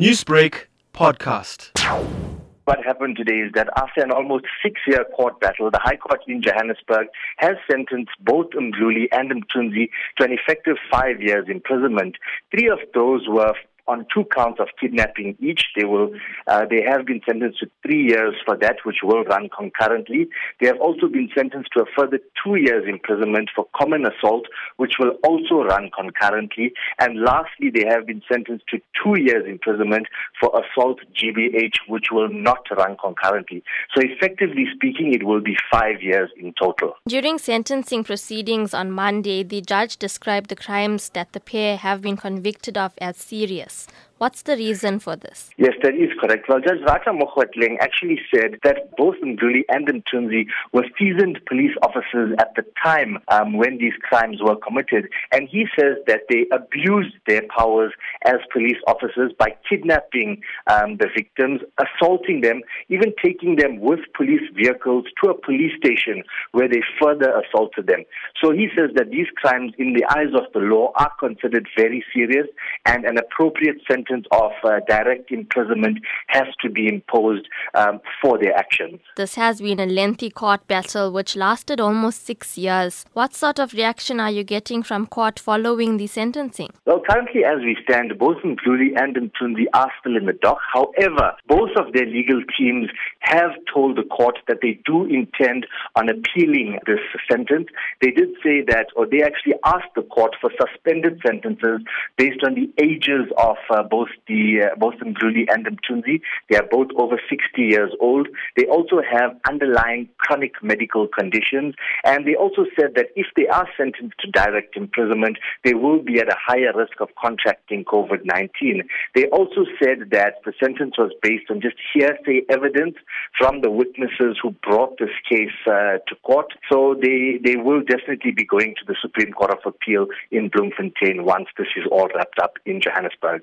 Newsbreak podcast. What happened today is that after an almost six year court battle, the High Court in Johannesburg has sentenced both Mdluli and Mthunzi to an effective five years imprisonment. Three of those were on two counts of kidnapping each. They will, uh, they have been sentenced to three years for that, which will run concurrently. They have also been sentenced to a further two years imprisonment for common assault, which will also run concurrently. And lastly, they have been sentenced to two years imprisonment for assault GBH, which will not run concurrently. So effectively speaking, it will be five years in total. During sentencing proceedings on Monday, the judge described the crimes that the pair have been convicted of as serious this. What's the reason for this? Yes, that is correct. Well, Judge Ratha Mokgoatlheng actually said that both Mdluli and Mthunzi were seasoned police officers at the time um, when these crimes were committed. And he says that they abused their powers as police officers by kidnapping um, the victims, assaulting them, even taking them with police vehicles to a police station where they further assaulted them. So he says that these crimes, in the eyes of the law, are considered very serious and an appropriate sentence sentence of uh, direct imprisonment has to be imposed um, for their actions. This has been a lengthy court battle which lasted almost six years. What sort of reaction are you getting from court following the sentencing? Well, currently, as we stand, both Mdluli and Mthunzi are still in the dock. However, both of their legal teams have told the court that they do intend on appealing this sentence. They did say that, or they actually asked the court for suspended sentences based on the ages of uh, both the uh, both Mdluli and Mthunzi. They are both over 60 years old. They also have underlying chronic medical conditions, and they also said that if they are sentenced to direct imprisonment, they will be at a higher risk of contracting COVID-19. They also said that the sentence was based on just hearsay evidence from the witnesses who brought this case uh, to court. So they they will definitely be going to the Supreme Court of Appeal in Bloemfontein once this is all wrapped up in Johannesburg.